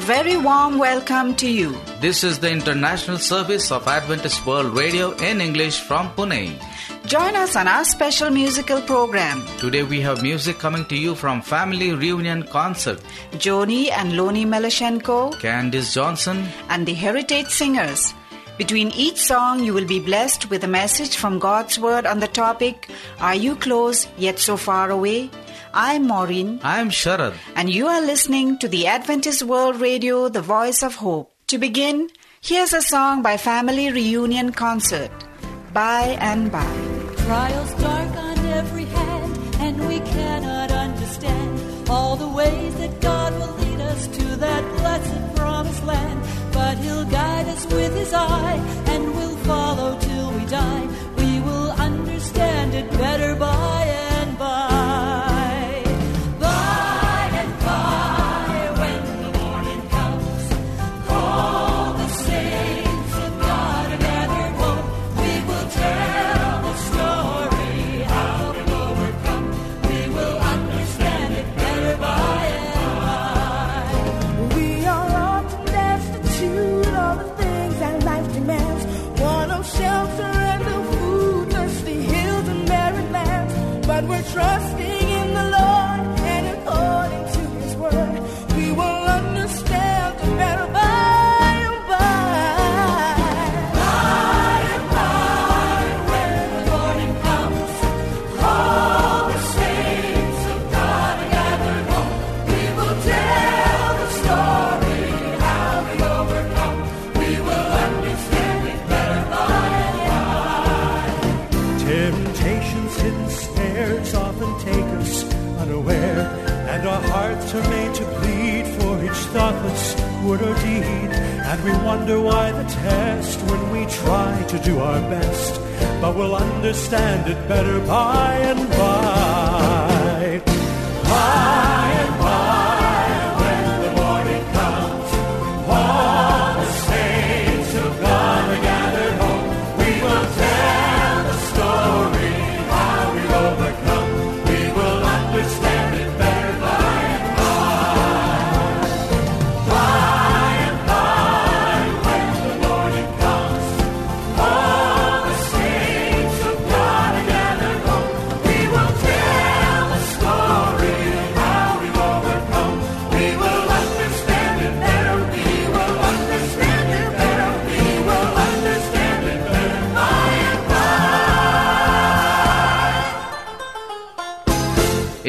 A very warm welcome to you. This is the international service of Adventist World Radio in English from Pune. Join us on our special musical program. Today we have music coming to you from Family Reunion Concert. Joni and Loni Melashenko Candice Johnson, and the Heritage Singers. Between each song, you will be blessed with a message from God's Word on the topic Are You Close Yet So Far Away? I'm Maureen, I am Sharad. and you are listening to the Adventist World Radio, the voice of hope. To begin, here's a song by Family Reunion Concert By and By. Trials dark on every hand, and we cannot understand all the ways that God will lead us to that blessed promised land. But He'll guide us with His eye, And we wonder why the test when we try to do our best, but we'll understand it better by and by. By and by,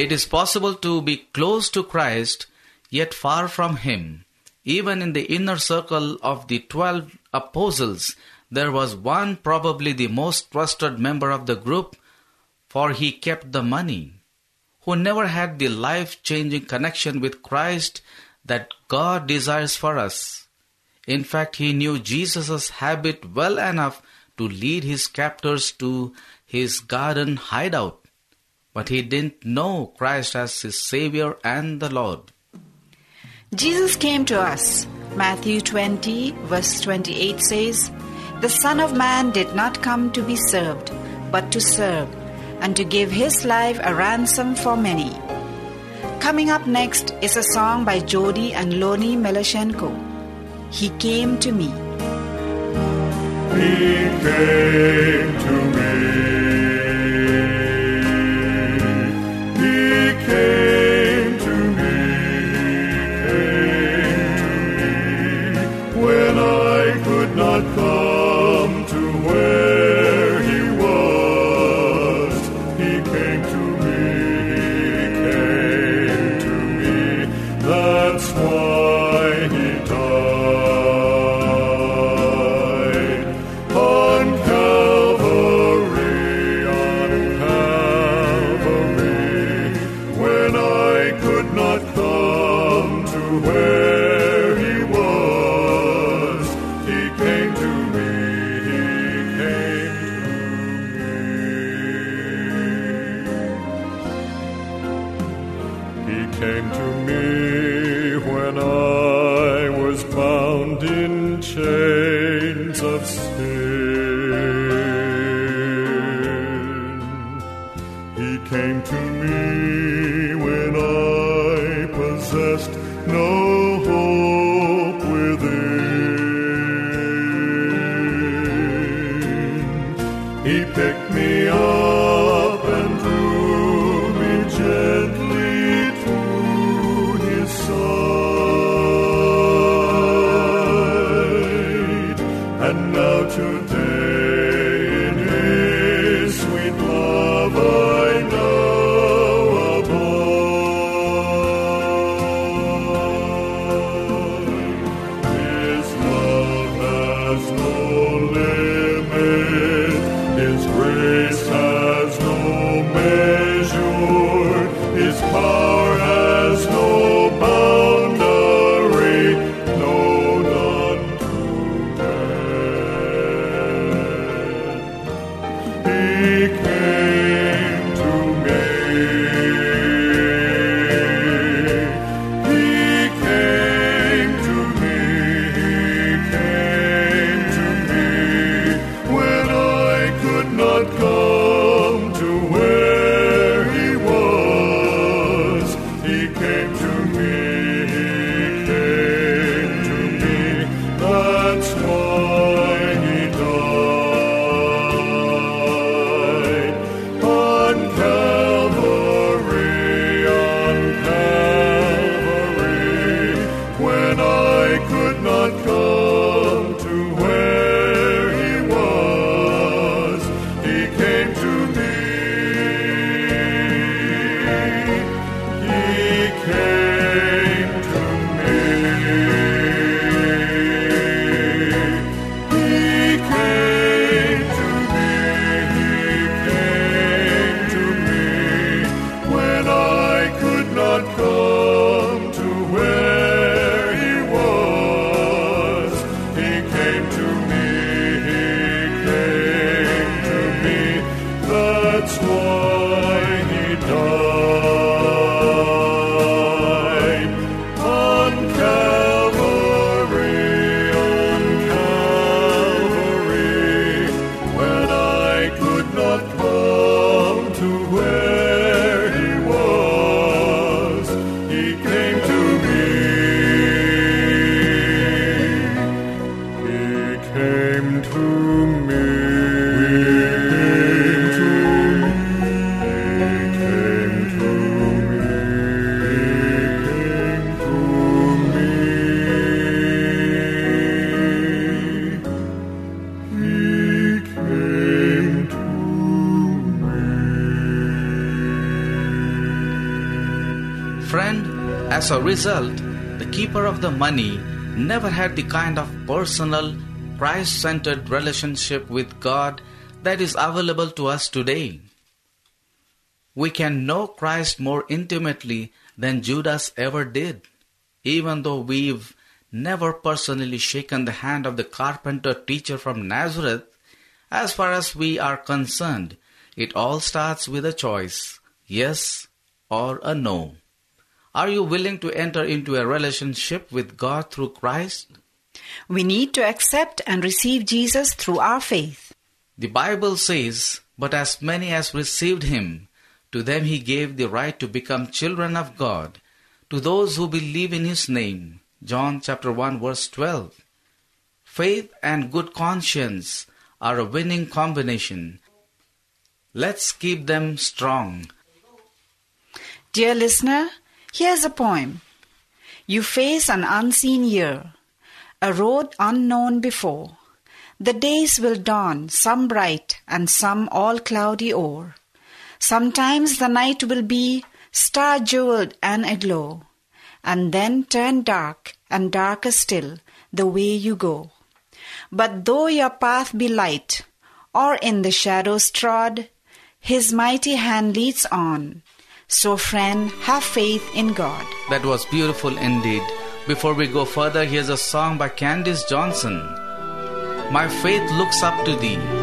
It is possible to be close to Christ yet far from Him. Even in the inner circle of the twelve apostles, there was one probably the most trusted member of the group, for he kept the money, who never had the life changing connection with Christ that God desires for us. In fact, he knew Jesus' habit well enough to lead his captors to his garden hideout but he didn't know Christ as his Savior and the Lord. Jesus came to us. Matthew 20, verse 28 says, The Son of Man did not come to be served, but to serve, and to give his life a ransom for many. Coming up next is a song by Jody and Loni Melashenko. He came to me. He came to me. Friend, as a result, the keeper of the money never had the kind of personal, Christ centered relationship with God that is available to us today. We can know Christ more intimately than Judas ever did, even though we've never personally shaken the hand of the carpenter teacher from Nazareth. As far as we are concerned, it all starts with a choice yes or a no. Are you willing to enter into a relationship with God through Christ? We need to accept and receive Jesus through our faith. The Bible says, But as many as received him, to them he gave the right to become children of God, to those who believe in his name. John chapter 1 verse 12. Faith and good conscience are a winning combination. Let's keep them strong. Dear listener, here's a poem. You face an unseen year, a road unknown before. The days will dawn, some bright and some all cloudy o'er. Sometimes the night will be star jeweled and aglow, and then turn dark and darker still the way you go. But though your path be light, or in the shadows trod, his mighty hand leads on. So, friend, have faith in God. That was beautiful indeed. Before we go further, here's a song by Candice Johnson. My faith looks up to thee.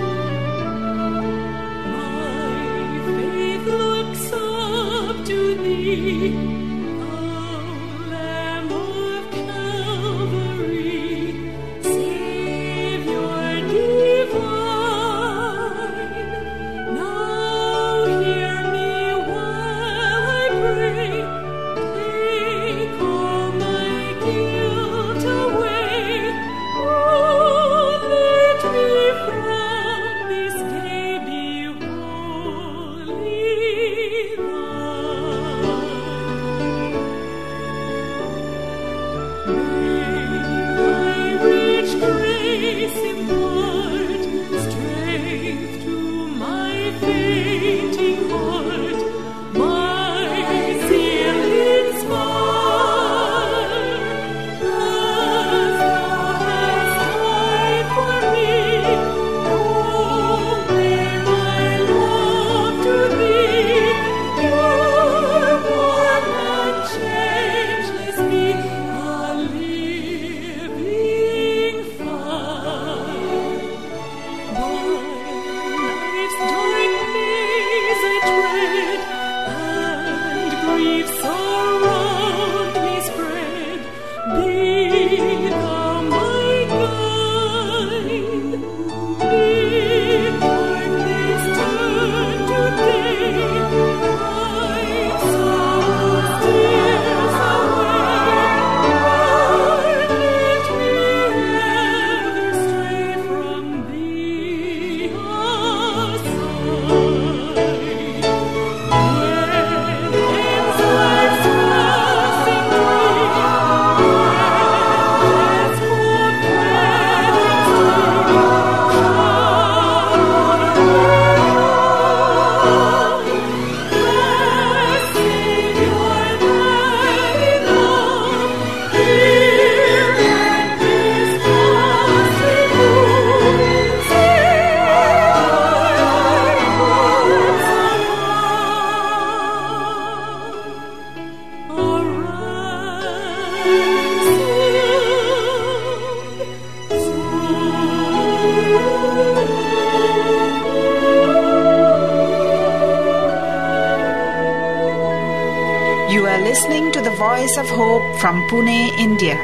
From Pune, India.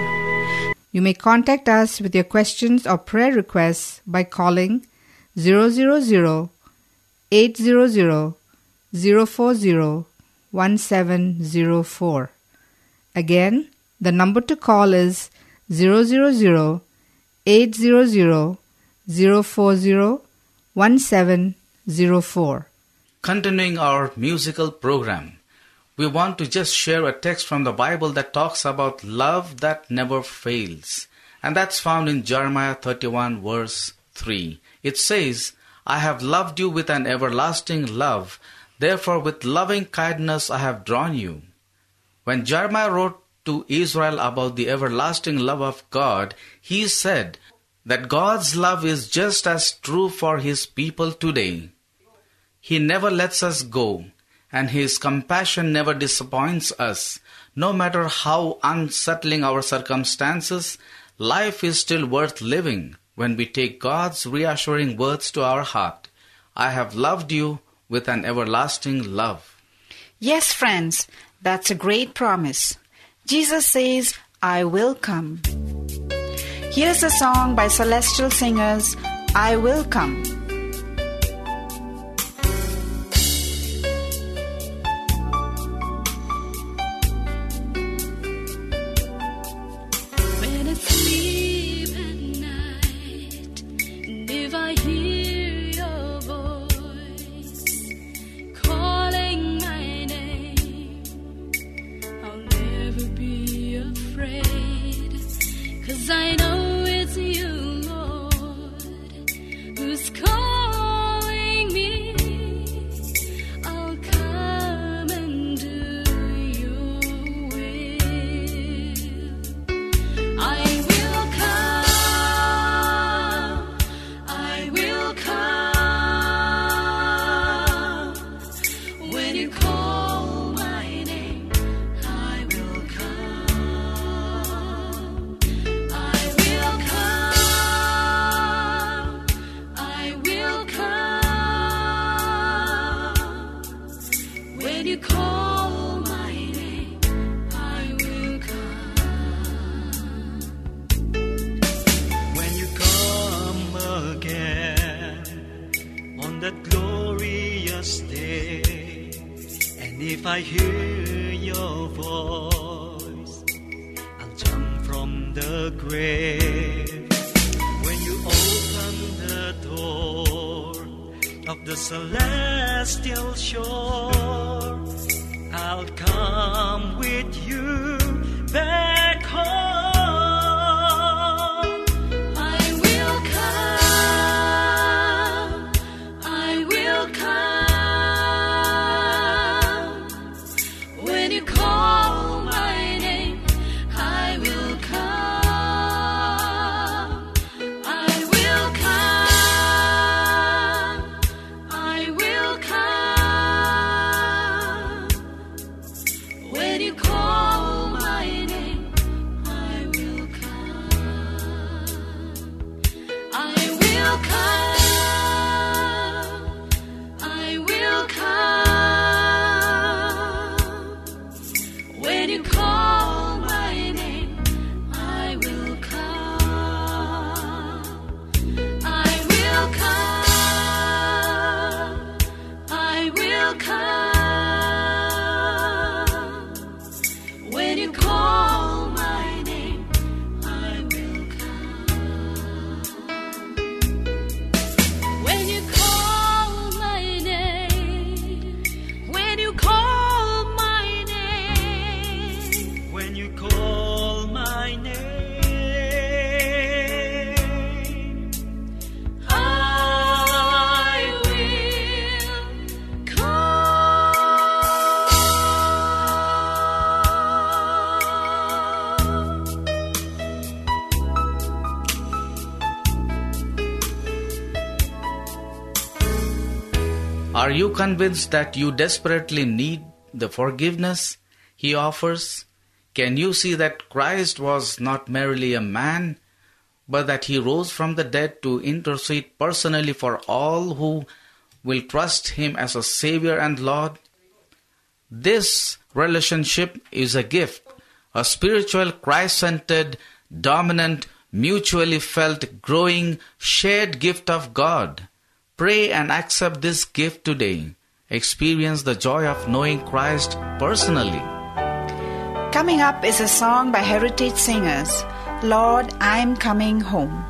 You may contact us with your questions or prayer requests by calling 000 800 040 1704. Again, the number to call is 000 800 040 1704. Continuing our musical program, we want to just share a text from the Bible that talks about love that never fails. And that's found in Jeremiah 31, verse 3. It says, I have loved you with an everlasting love, therefore with loving kindness I have drawn you. When Jeremiah wrote to Israel about the everlasting love of God, he said that God's love is just as true for his people today. He never lets us go, and his compassion never disappoints us. No matter how unsettling our circumstances, life is still worth living when we take God's reassuring words to our heart. I have loved you with an everlasting love. Yes, friends, that's a great promise. Jesus says, I will come. Here's a song by Celestial Singers, I Will Come. Celestial shore, I'll come you convinced that you desperately need the forgiveness he offers? Can you see that Christ was not merely a man, but that he rose from the dead to intercede personally for all who will trust him as a Savior and Lord? This relationship is a gift, a spiritual, Christ centered, dominant, mutually felt, growing, shared gift of God. Pray and accept this gift today. Experience the joy of knowing Christ personally. Coming up is a song by Heritage Singers Lord, I'm Coming Home.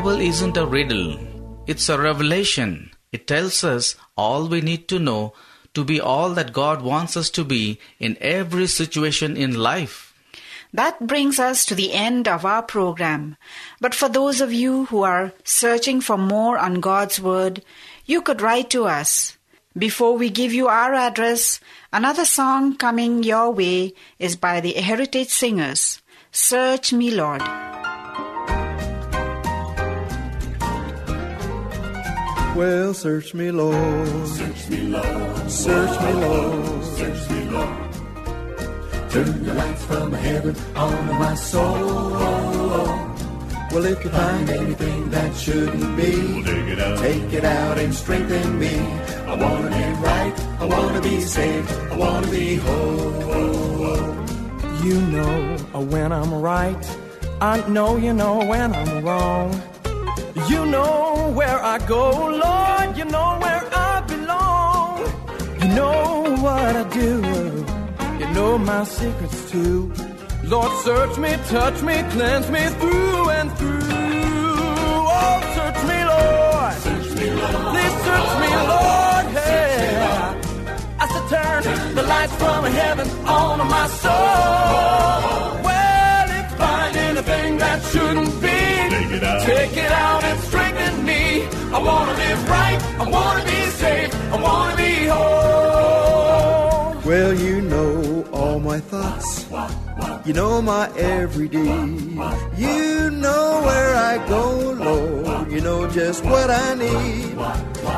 Bible isn't a riddle, it's a revelation. It tells us all we need to know to be all that God wants us to be in every situation in life. That brings us to the end of our program. But for those of you who are searching for more on God's Word, you could write to us. Before we give you our address, another song coming your way is by the Heritage Singers Search Me, Lord. Well, search me, Lord. Search me, Lord. Search me, Lord. Search me, Lord. Turn the lights from heaven on my soul. Well, if you find anything that shouldn't be, take it out. Take it out and strengthen me. I want to be right. I want to be saved. I want to be whole. You know when I'm right. I know you know when I'm wrong. You know where I go, Lord. You know where I belong. You know what I do. You know my secrets too. Lord, search me, touch me, cleanse me through and through. Oh, search me, Lord. Search me, Lord. Please search me, Lord. Hey. I said, turn the lights from heaven on my soul. Well, if find anything that shouldn't be, take it out, take it out You know my every deed. You know where I go, Lord. You know just what I need.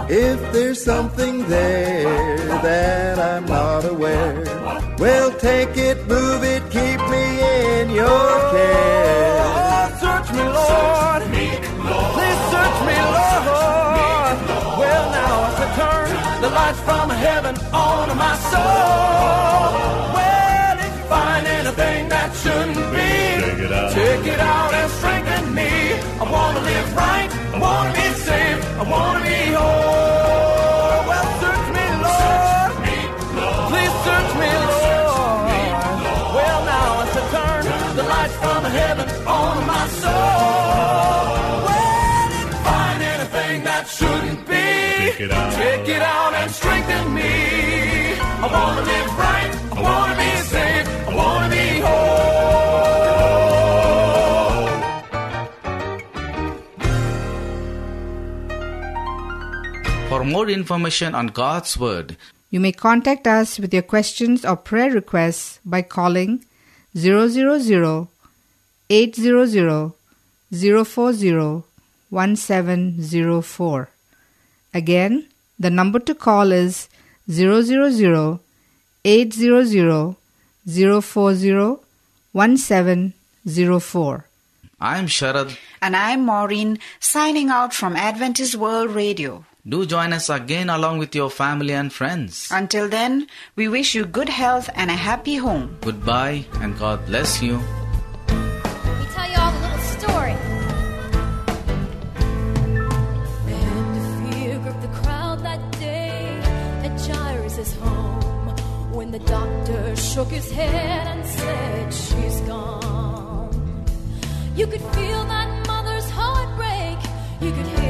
If there's something there that I'm not aware, well, take it, move it, keep me in your care. Oh, search me, Lord. Please search me, Lord. Well, now I turn the lights from heaven on my soul. I wanna be whole. Well, search me, Lord. Please search me, Lord. Well, now I said, turn the lights from heaven on my soul. Well, and find anything that shouldn't be. Take it out, Take it out and strengthen me. I wanna live right. More information on God's Word, You may contact us with your questions or prayer requests by calling 000 800 040 1704. Again, the number to call is 000 800 040 1704. I am Sharad. And I'm Maureen, signing out from Adventist World Radio. Do join us again along with your family and friends. Until then, we wish you good health and a happy home. Goodbye and God bless you. Let me tell you all a little story. And fear gripped the crowd that day at Jairus' home when the doctor shook his head and said, She's gone. You could feel that mother's heartbreak. You could hear.